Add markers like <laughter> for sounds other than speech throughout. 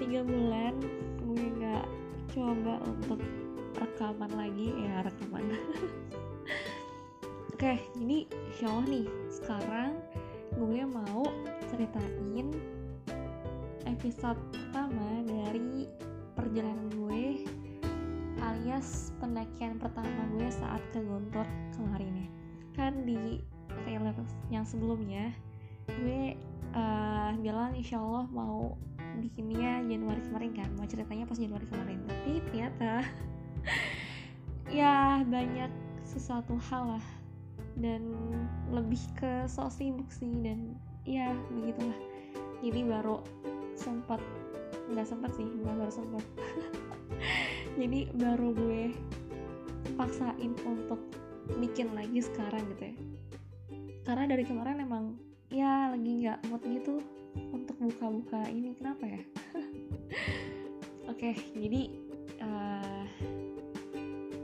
tiga bulan gue nggak coba untuk rekaman lagi. Ya rekaman. <laughs> Oke jadi insya Allah nih. Sekarang gue mau ceritain episode pertama dari perjalanan gue alias pendakian pertama gue saat ke Guntur kemarin ya. Kan di trailer yang sebelumnya gue uh, bilang insya Allah mau bikinnya Januari kemarin kan mau ceritanya pas Januari kemarin tapi ternyata <laughs> ya banyak sesuatu hal lah dan lebih ke sok sibuk sih dan ya begitulah. Jadi baru sempat nggak sempat sih nggak baru sempat <laughs> jadi baru gue paksain untuk bikin lagi sekarang gitu ya. Karena dari kemarin emang ya lagi nggak mood gitu untuk buka-buka ini kenapa ya? <laughs> Oke okay, jadi uh,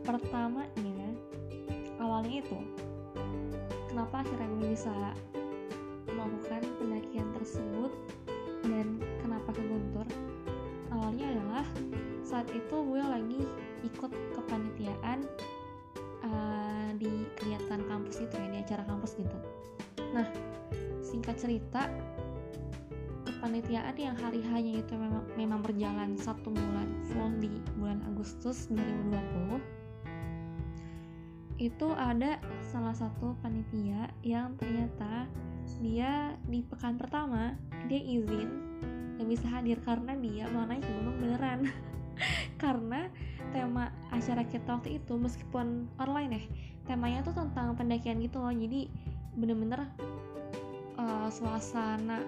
pertamanya awalnya itu kenapa akhirnya gue bisa melakukan pendakian tersebut dan kenapa ke Guntur awalnya adalah saat itu gue lagi ikut kepanitiaan uh, di kegiatan kampus itu ya di acara kampus gitu. Nah singkat cerita kepanitiaan yang hari hanya itu memang memang berjalan satu bulan full di bulan Agustus 2020 itu ada salah satu panitia yang ternyata dia di pekan pertama dia izin gak bisa hadir karena dia mau naik gunung beneran. <laughs> Karena tema acara kita waktu itu meskipun online ya temanya tuh tentang pendakian gitu loh. Jadi bener-bener uh, suasana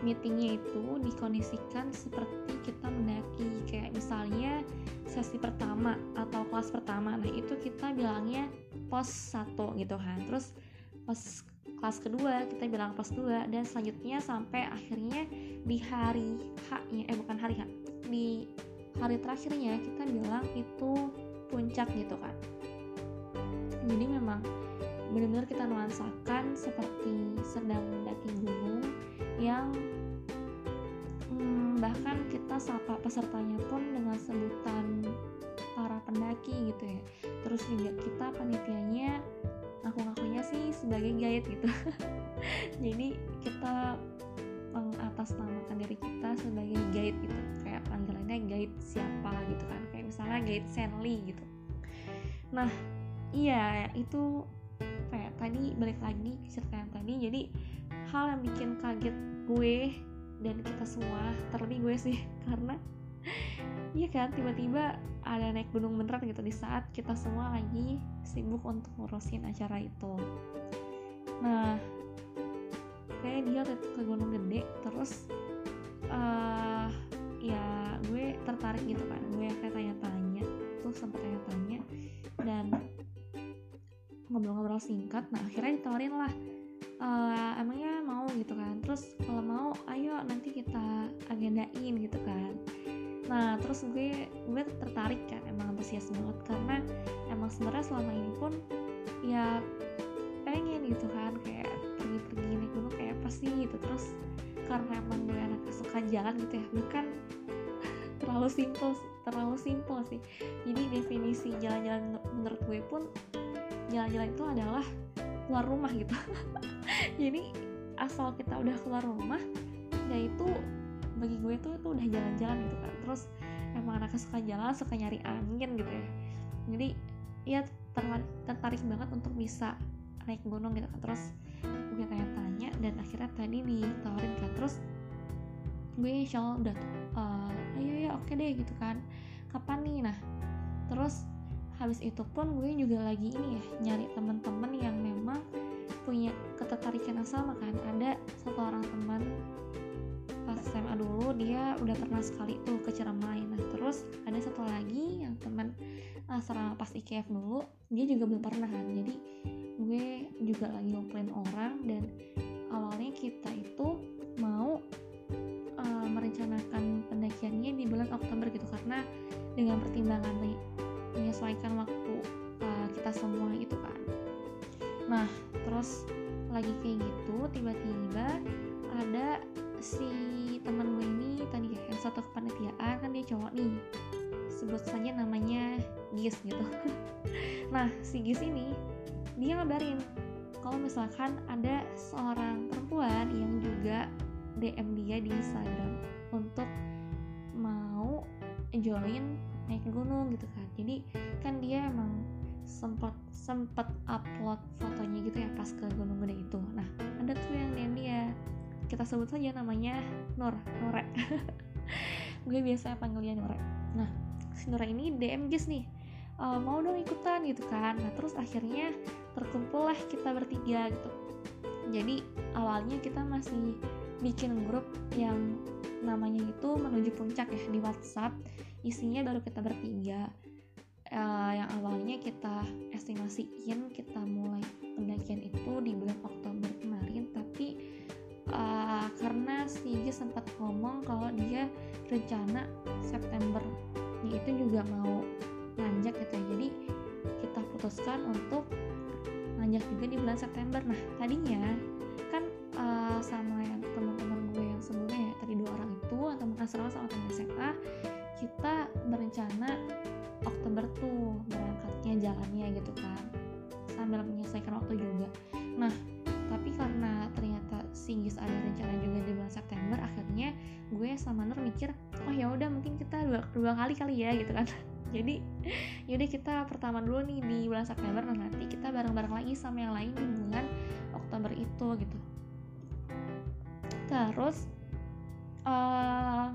meetingnya itu dikondisikan seperti kita mendaki. Kayak misalnya sesi pertama atau kelas pertama. Nah itu kita bilangnya pos satu gitu kan. Terus pos kelas kedua kita bilang pos dua. Dan selanjutnya sampai akhirnya di hari H nya eh bukan hari H di hari terakhirnya kita bilang itu puncak gitu kan. Jadi memang benar-benar kita nuansakan seperti sedang mendaki gunung yang hmm, bahkan kita sapa pesertanya pun dengan sebutan para pendaki gitu ya. Terus juga kita panitianya ngaku-ngakunya sih sebagai guide gitu. <laughs> Jadi kita mengatasnamakan diri kita sebagai guide gitu. Kayak panggilannya guide siapa gitu kan. Kayak misalnya guide Senli gitu. Nah iya itu kayak tadi balik lagi ke cerita yang tadi. Jadi hal yang bikin kaget gue dan kita semua terlebih gue sih <laughs> karena iya kan tiba-tiba ada naik gunung beneran gitu di saat kita semua lagi sibuk untuk ngurusin acara itu. Nah kayak dia ke gunung gede terus uh, ya gue tertarik gitu kan gue kayak tanya-tanya tuh sempat tanya-tanya dan ngobrol-ngobrol singkat nah akhirnya ditawarin lah uh, emangnya mau gitu kan? Terus kalau mau ayo nanti kita agendain gitu kan. Nah terus gue gue tertarik kan emang antusias banget. Karena emang sebenarnya selama ini pun ya pengen gitu kan kayak pergi-pergi naik gunung kayak apa sih gitu. Terus karena emang gue anak suka jalan gitu ya bukan <laughs> terlalu simpel terlalu simpel sih. Jadi definisi jalan-jalan menurut gue pun jalan-jalan itu adalah keluar rumah gitu <laughs> jadi asal kita udah keluar rumah ya itu bagi gue tuh itu udah jalan-jalan gitu kan terus emang anaknya suka jalan suka nyari angin gitu ya. Jadi ya tertarik banget untuk bisa naik gunung gitu kan terus gue tanya-tanya dan akhirnya tadi ditawarin kan terus gue insya Allah udah uh, ayo ya oke deh gitu kan. Kapan nih? Nah terus habis itu pun gue juga lagi ini ya nyari teman-teman yang memang punya ketertarikan yang sama kan. Ada satu orang teman pas SMA dulu dia udah pernah sekali tuh ke Ciremai. Nah terus ada satu lagi yang teman asrama pas IKF dulu dia juga belum pernah kan. Jadi gue juga lagi ngumpulin orang dan awalnya kita itu mau uh, merencanakan pendakiannya di bulan Oktober gitu. Karena dengan pertimbangan menyesuaikan waktu tiba-tiba ada si teman gue ini tadi ya yang satu kepanitiaan kan dia cowok nih. Sebut saja namanya Gis gitu. <laughs> Nah si Gis ini dia ngabarin kalau misalkan ada seorang perempuan yang juga DM dia di Instagram untuk mau join naik gunung gitu kan. Jadi kan dia emang sempat sempat upload fotonya gitu ya pas ke gunung gede itu. Nah kita sebut saja namanya Nur Nore. <laughs> Gue biasa panggil dia Nore. Nah si Nore ini DM Gis nih e, mau dong ikutan gitu kan. Nah terus akhirnya terkumpul lah kita bertiga gitu. Jadi awalnya kita masih bikin grup yang namanya itu menuju puncak ya di WhatsApp. Isinya baru kita bertiga. Uh, yang awalnya kita estimasiin kita mulai pendakian itu di bulan Oktober uh, karena si sempat ngomong kalau dia rencana September. Itu juga mau nanjak gitu. Ya jadi kita putuskan untuk nanjak juga di bulan September. Nah tadinya kan uh, sama yang teman-teman gue yang sebelumnya ya tadi dua orang itu teman asrama sama teman SMA kita berencana Oktober tuh berangkatnya jalannya gitu kan sambil menyelesaikan waktu juga. Nah tapi karena ternyata Singgis ada rencana juga di bulan September akhirnya gue sama Nur mikir oh ya udah mungkin kita dua, dua kali kali ya gitu kan. <laughs> Jadi yaudah kita pertama dulu nih di bulan September nah nanti kita bareng-bareng lagi sama yang lain di bulan Oktober itu gitu. Terus uh,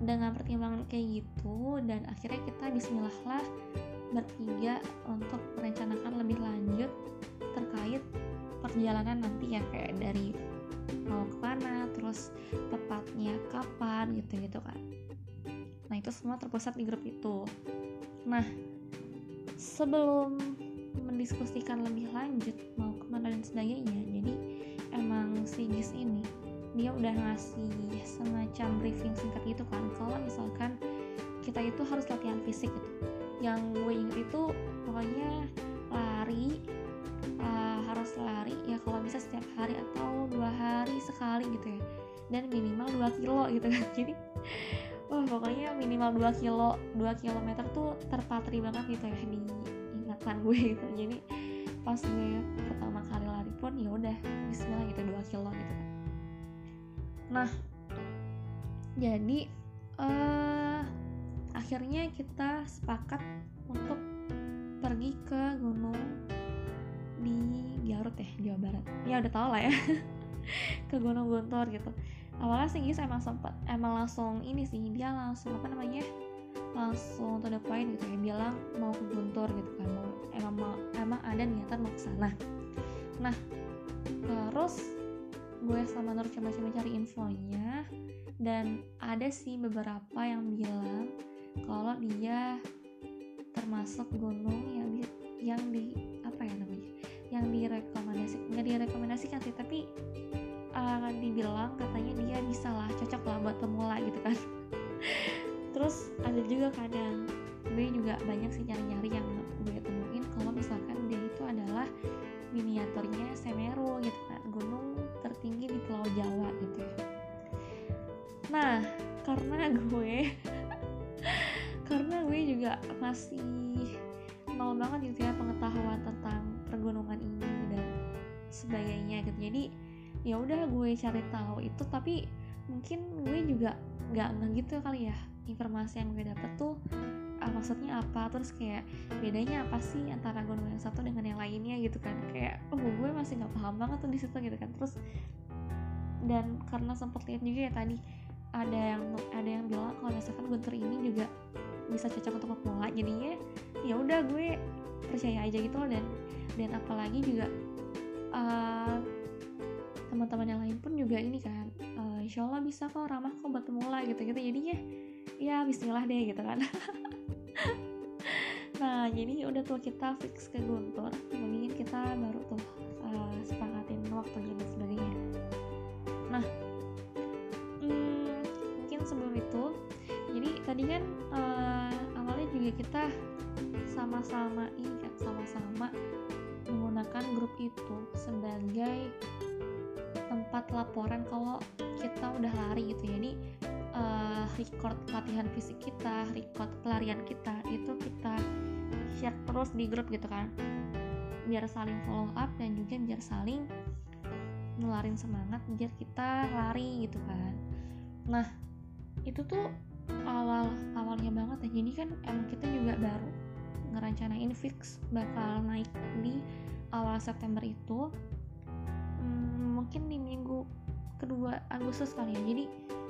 dengan pertimbangan kayak gitu dan akhirnya kita Bismillah lah bertiga untuk merencanakan lebih lanjut terkait perjalanan nanti ya kayak dari mau ke mana terus tepatnya kapan gitu gitu kan nah itu semua terpusat di grup itu. Nah sebelum mendiskusikan lebih lanjut mau ke mana dan sebagainya jadi emang si Gis ini dia udah ngasih semacam briefing singkat gitu kan kalau misalkan kita itu harus latihan fisik gitu. Yang gue inget itu pokoknya lari lari ya kalau bisa setiap hari atau dua hari sekali gitu ya. Dan minimal 2 kilo gitu kan. <laughs> Jadi wah pokoknya minimal 2 kilo 2 kilometer tuh terpatri banget gitu ya di ingatan gue gitu. Jadi pas gue pertama kali lari pun ya udah Bismillah gitu 2 kilo gitu. Kan nah jadi uh, akhirnya kita sepakat untuk pergi ke gunung di Garut ya Jawa Barat. Ya udah tau lah ya. <laughs> Ke Gunung Guntur gitu. Awalnya sih Gis emang sempet emang langsung ini sih dia langsung apa namanya langsung to the point gitu ya. Bilang mau ke Guntur gitu kan mau emang mau emang ada niatan mau ke sana. Nah terus gue sama Nur coba-coba cari infonya dan ada sih beberapa yang bilang kalau dia termasuk gunung yang di yang di yang direkomendasi nggak direkomendasikan sih tapi uh, dibilang katanya dia bisa lah cocok lah buat pemula gitu kan. <laughs> Terus ada juga kadang gue juga banyak sih nyari-nyari yang gue temuin kalau misalkan dia itu adalah miniaturnya Semeru gitu kan gunung tertinggi di Pulau Jawa gitu. Nah karena gue <laughs> karena gue juga masih nol banget gitu ya pengetahuan tentang pergunungan gitu. Jadi ya udah gue cari tahu itu tapi mungkin gue juga nggak nggak gitu kali ya informasi yang gue dapet tuh ah, maksudnya apa terus kayak bedanya apa sih antara gunung yang satu dengan yang lainnya gitu kan. Kayak oh gue masih nggak paham banget tuh di situ gitu kan. Terus dan karena sempat lihat juga ya tadi ada yang ada yang bilang kalau misalkan Guntur ini juga bisa cocok untuk pemula. Jadinya ya udah gue percaya aja gitu loh dan dan apalagi juga uh, teman-teman yang lain pun juga ini kan uh, insya Allah bisa kok ramah kok buat pemula gitu gitu jadinya ya Bismillah deh gitu kan. <laughs> Nah jadi udah tuh kita fix ke Guntur kemudian kita baru tuh uh, sepakatin waktunya dan sebagainya. Nah hmm, mungkin sebelum itu jadi tadi kan uh, awalnya juga kita sama-sama ini kan sama-sama menggunakan grup itu sebagai laporan kalau kita udah lari gitu jadi uh, record latihan fisik kita record pelarian kita itu kita share terus di grup gitu kan. Biar saling follow up dan juga biar saling nularin semangat biar kita lari gitu kan. Nah itu tuh awal awalnya banget ya. Jadi kan emang kita juga baru ngerencanain fix bakal naik di awal September itu mungkin di minggu kedua Agustus kali ya. Jadi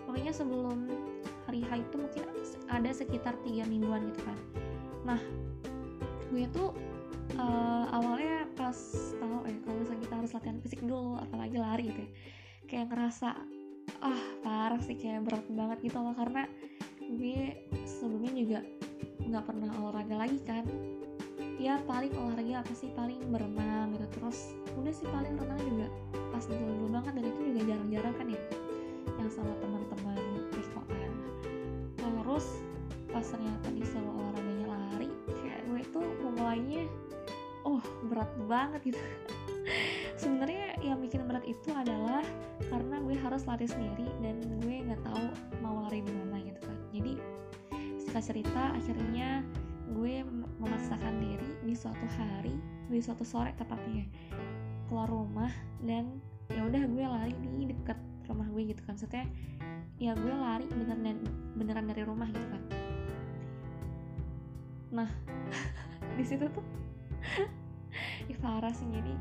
pokoknya sebelum hari H itu mungkin ada sekitar tiga mingguan gitu kan. Nah gue tuh uh, awalnya pas tahu eh kalau misalnya kita harus latihan fisik dulu apalagi lari gitu ya kayak ngerasa ah parah sih kayak berat banget gitu loh. Karena gue sebelumnya juga nggak pernah olahraga lagi kan ya paling olahraga apa sih? Paling berenang gitu. Terus udah sih paling renang juga pas dulu dulu banget dan itu juga jarang-jarang kan ya yang sama teman-teman kan terus pas ternyata disuruh olahraganya lari kayak gue tuh memulainya oh berat banget gitu. <laughs> Sebenarnya yang bikin berat itu adalah karena gue harus lari sendiri dan gue nggak tahu mau lari di mana gitu kan. Jadi singkat cerita akhirnya gue memaksakan diri di suatu hari di suatu sore tepatnya keluar rumah dan ya udah gue lari di dekat rumah gue gitu kan. Maksudnya ya gue lari beneran beneran dari rumah gitu kan. Nah <laughs> di situ tuh <laughs> ya parah sih. Jadi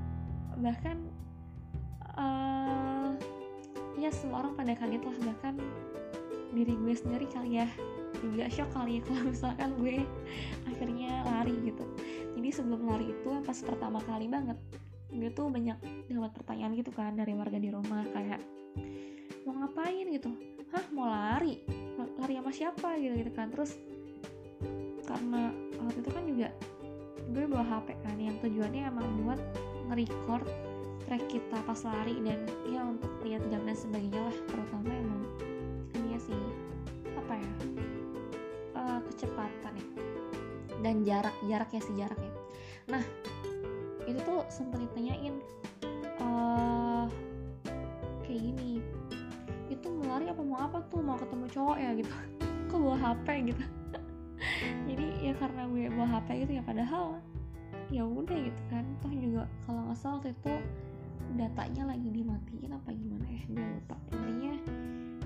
bahkan uh, ya semua orang pada kaget lah. Bahkan diri gue sendiri kali ya. Juga shock kali ya <laughs> kalau misalkan gue akhirnya lari gitu. Jadi sebelum lari itu pas pertama kali banget gue tuh banyak dapat pertanyaan gitu kan dari warga di rumah kayak mau ngapain gitu? Hah mau lari? Lari sama siapa? Gitu gitu kan. Terus karena waktu itu kan juga gue bawa HP kan yang tujuannya emang buat nge-record track kita pas lari dan ya untuk lihat jam dan sebagainya lah terutama emang sih apa ya uh, kecepatan ya dan jarak jarak ya sih jarak ya nah itu tuh sempat ditanyain uh, kayak gini itu mau lari apa mau apa tuh? Mau ketemu cowok ya? Gitu. <laughs> Kok bawa HP gitu. <laughs> Jadi ya karena gue bawa HP gitu ya padahal ya udah gitu kan. Toh juga kalau nggak salah waktu itu datanya lagi dimatiin apa gimana ya gue lupa. Intinya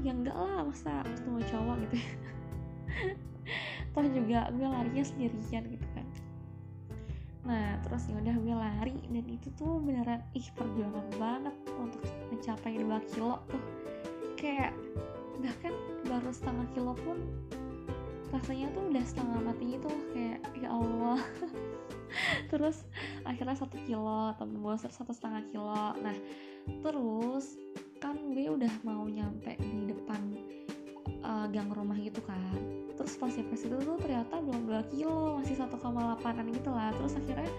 ya enggak lah masa ketemu cowok gitu. Toh juga gue larinya sendirian gitu kan. Nah terus ya udah gue lari dan itu tuh beneran ih perjuangan banget untuk mencapai 2 kilo tuh. Kayak bahkan baru setengah kilo pun rasanya tuh udah setengah mati gitu kayak ya Allah. <laughs> Terus akhirnya satu kilo bawa satu setengah kilo. Nah terus kan gue udah mau nyampe di depan uh, gang rumah gitu kan. Terus pas pas itu tuh ternyata belum 2 kilo masih 1,8an gitu lah. Terus akhirnya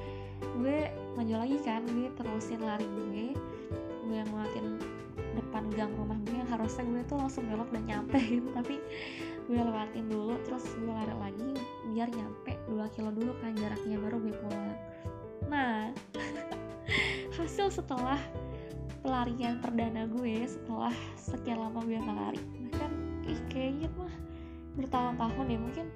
gue maju lagi kan gue terusin lari gue gue ngeliatin depan gang rumah gue yang harusnya gue tuh langsung belok dan nyampe <laughs> gitu. Tapi gue lewatin dulu terus gue lari lagi biar nyampe 2 kilo dulu kan jaraknya baru gue pulang. Nah <laughs> hasil setelah pelarian perdana gue setelah sekian lama gue nggak lari. Bahkan ih kayaknya mah bertahun-tahun ya mungkin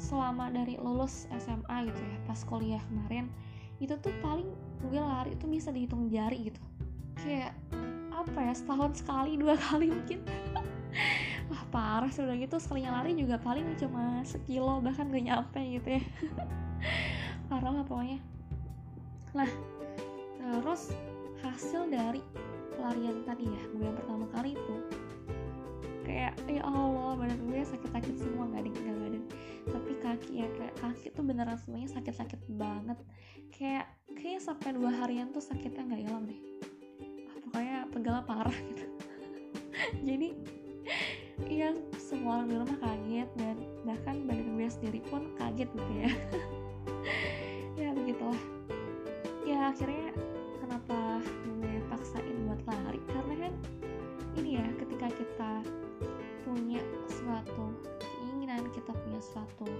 selama dari lulus SMA gitu ya pas kuliah kemarin itu tuh paling gue lari tuh bisa dihitung jari gitu. Kayak apa ya setahun sekali dua kali mungkin. <laughs> Wah parah sudah gitu sekalinya lari juga paling cuma sekilo bahkan gak nyampe gitu ya. <laughs> Parah lah pokoknya. Nah terus hasil dari pelarian tadi ya gue yang pertama kali itu. Kayak ya Allah badan gue sakit-sakit semua gak ada gak badan tapi kaki ya kayak kaki tuh beneran semuanya sakit-sakit banget. Kayak kayak sampai dua harian tuh sakitnya nggak hilang deh. Pokoknya pegalnya parah gitu. <laughs> Jadi yang semua orang di rumah kaget dan bahkan badan gue sendiri pun kaget gitu ya. <laughs> Ya begitulah. Ya akhirnya suatu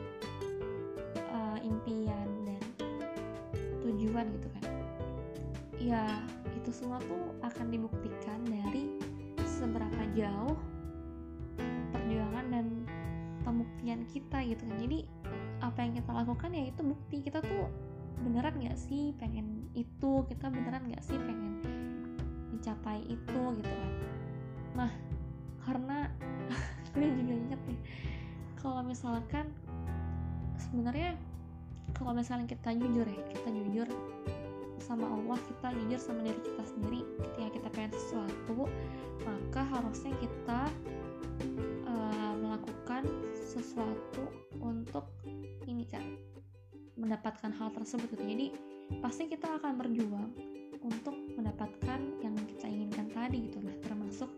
uh, impian dan tujuan gitu kan. Ya itu semua tuh akan dibuktikan dari seberapa jauh perjuangan dan pembuktian kita gitu kan. Jadi apa yang kita lakukan ya itu bukti. Kita tuh beneran gak sih pengen itu? Kita beneran gak sih pengen mencapai itu gitu kan? Nah karena <laughs> gue juga kalau misalkan sebenarnya kalau misalnya kita jujur ya kita jujur sama Allah kita jujur sama diri kita sendiri ketika kita pengen sesuatu maka harusnya kita uh, melakukan sesuatu untuk ini kan mendapatkan hal tersebut gitu. Jadi pasti kita akan berjuang untuk mendapatkan yang kita inginkan tadi gitu. Nah termasuk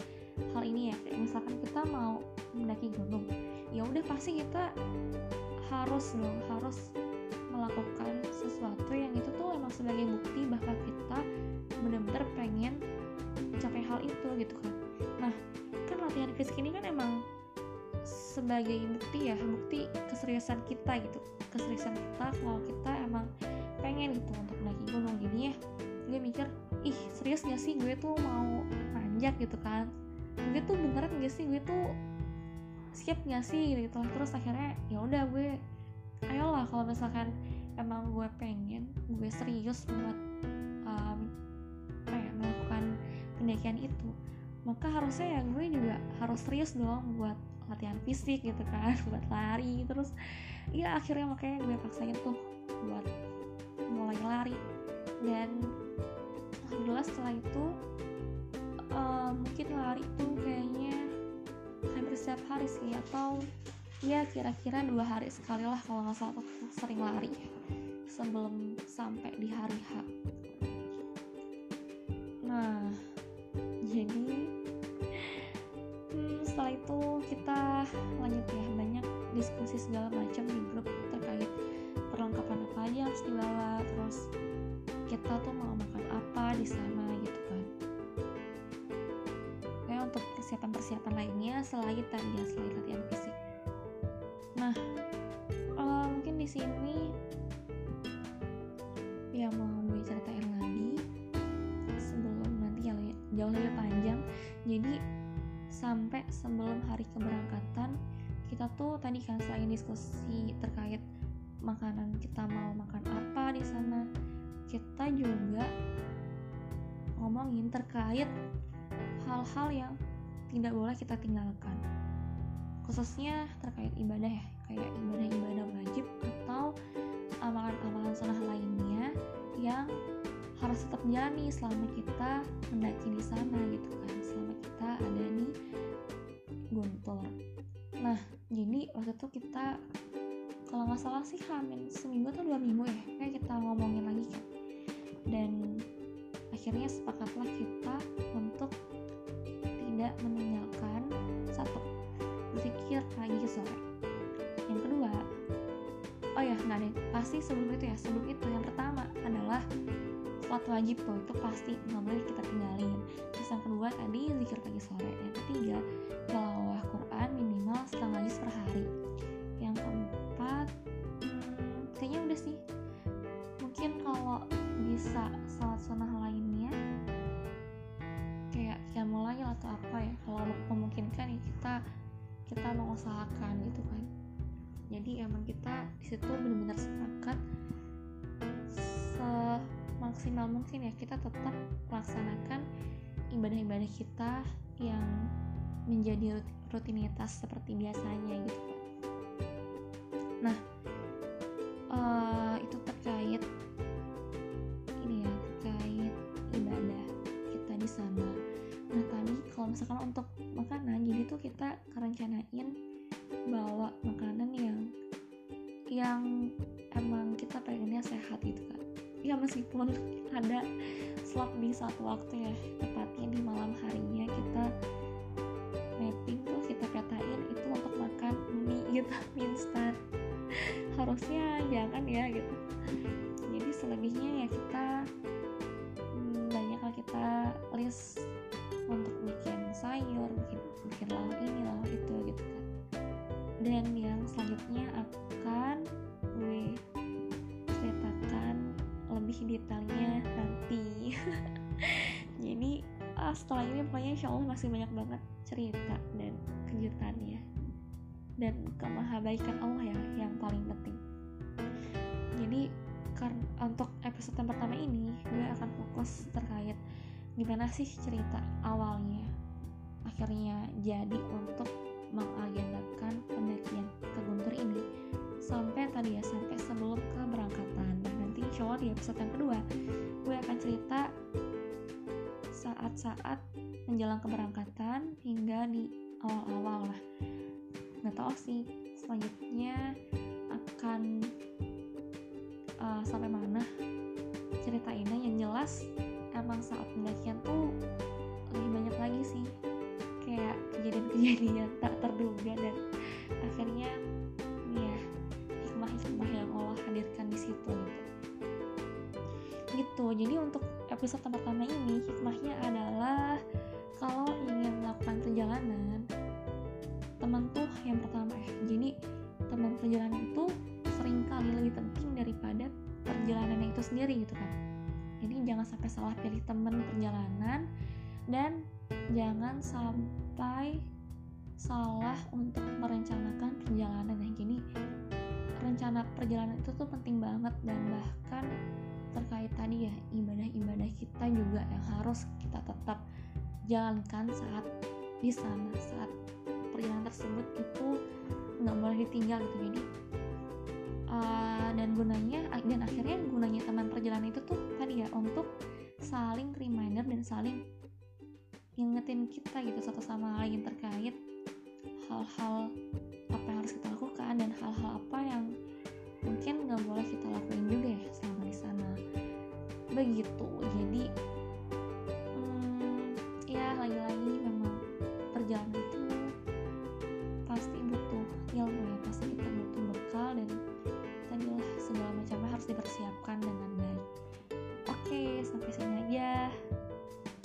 hal ini ya misalkan kita mau mendaki gunung ya udah pasti kita harus dong harus melakukan sesuatu yang itu tuh emang sebagai bukti bahwa kita benar-benar pengen mencapai hal itu gitu kan. Nah kan latihan fisik ini kan emang sebagai bukti ya bukti keseriusan kita gitu. Keseriusan kita kalau kita emang pengen gitu untuk naik gunung gini ya gue mikir ih serius gak sih gue tuh mau nanjak gitu kan? Gue tuh beneran gak sih gue tuh siap gak sih gitu. Terus akhirnya ya udah gue ayolah kalau misalkan emang gue pengen gue serius buat um, ya, melakukan pendakian itu maka harusnya ya gue juga harus serius dong buat latihan fisik gitu kan <laughs> buat lari. Terus ya akhirnya makanya gue paksain tuh buat mulai lari. Dan alhamdulillah setelah itu uh, mungkin lari tuh kayaknya hampir setiap hari sih atau ya kira-kira dua hari sekali lah kalau nggak salah aku sering lari sebelum sampai di hari H. Nah jadi hmm, setelah itu kita lanjut ya banyak diskusi segala macam di grup terkait perlengkapan apa aja harus dibawa terus kita tuh mau makan apa di sana gitu tadi ya selain latihan fisik. Nah uh, mungkin di sini ya mau gue ceritain lagi sebelum nanti yang jauh lebih panjang. Jadi sampai sebelum hari keberangkatan kita tuh tadi kan selain diskusi terkait makanan kita mau makan apa di sana kita juga ngomongin terkait hal-hal yang tidak boleh kita tinggalkan. Khususnya terkait ibadah ya kayak ibadah-ibadah wajib atau amalan-amalan sunnah lainnya yang harus tetap jalani selama kita mendaki di sana gitu kan selama kita ada di Guntur. Nah jadi waktu itu kita kalau nggak salah sih hamin seminggu atau dua minggu ya kayak kita ngomongin lagi kan. Dan akhirnya sepakatlah kita untuk tidak meninggalkan satu zikir pagi sore. Yang kedua oh ya nggak deh pasti sebelum itu ya sebelum itu yang pertama adalah sholat wajib tuh itu pasti nggak boleh kita tinggalin. Terus yang kedua tadi zikir pagi sore. Yang ketiga tilawah Quran minimal setengah juz per hari. Yang keempat kita di situ benar-benar sepakat semaksimal mungkin ya kita tetap melaksanakan ibadah-ibadah kita yang menjadi rutinitas seperti biasanya gitu nah uh, detailnya nanti. <laughs> Jadi ah, setelah ini pokoknya insya Allah masih banyak banget cerita dan kejutannya. Dan kemahabaikan Allah ya yang paling penting. Jadi karena untuk episode yang pertama ini gue akan fokus terkait gimana sih cerita awalnya akhirnya jadi untuk mengagendakan pendakian ke Guntur ini sampai tadi ya sampai sebelum keberangkatan nanti insya di episode yang kedua gue akan cerita saat-saat menjelang keberangkatan hingga di awal-awal lah. Nggak tahu sih selanjutnya akan uh, sampai mana cerita ini yang jelas emang saat pendakian tuh lebih banyak lagi sih. Kayak kejadian-kejadian <laughs> tak terduga dan akhirnya ya hikmah-hikmah yang Allah hadirkan di situ gitu gitu. Jadi untuk episode pertama ini hikmahnya adalah kalau ingin melakukan perjalanan teman tuh yang pertama ya. Jadi teman perjalanan itu sering kali lebih penting daripada perjalanan itu sendiri gitu kan. Jadi jangan sampai salah pilih teman perjalanan dan jangan sampai salah untuk merencanakan perjalanan ya. Jadi rencana perjalanan itu tuh penting banget dan bahkan terkait tadi ya ibadah-ibadah kita juga yang harus kita tetap jalankan saat di sana saat perjalanan tersebut itu nggak boleh ditinggal gitu. Jadi uh, dan gunanya dan akhirnya gunanya teman perjalanan itu tuh tadi ya untuk saling reminder dan saling ngingetin kita gitu satu sama lain terkait hal-hal apa yang harus kita lakukan dan hal-hal apa yang mungkin nggak boleh kita lakuin begitu. Jadi hmm, ya lagi-lagi memang perjalanan itu pasti butuh ilmu ya pasti kita butuh bekal dan tadilah segala macamnya harus dipersiapkan dengan baik. Oke sampai sini aja.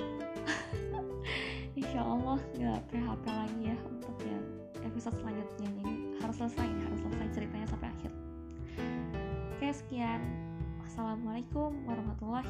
<laughs> Insya Allah nggak PHP lagi ya untuk yang episode selanjutnya jadi harus selesai harus selesai ceritanya sampai akhir. Oke sekian. Wassalamualaikum とは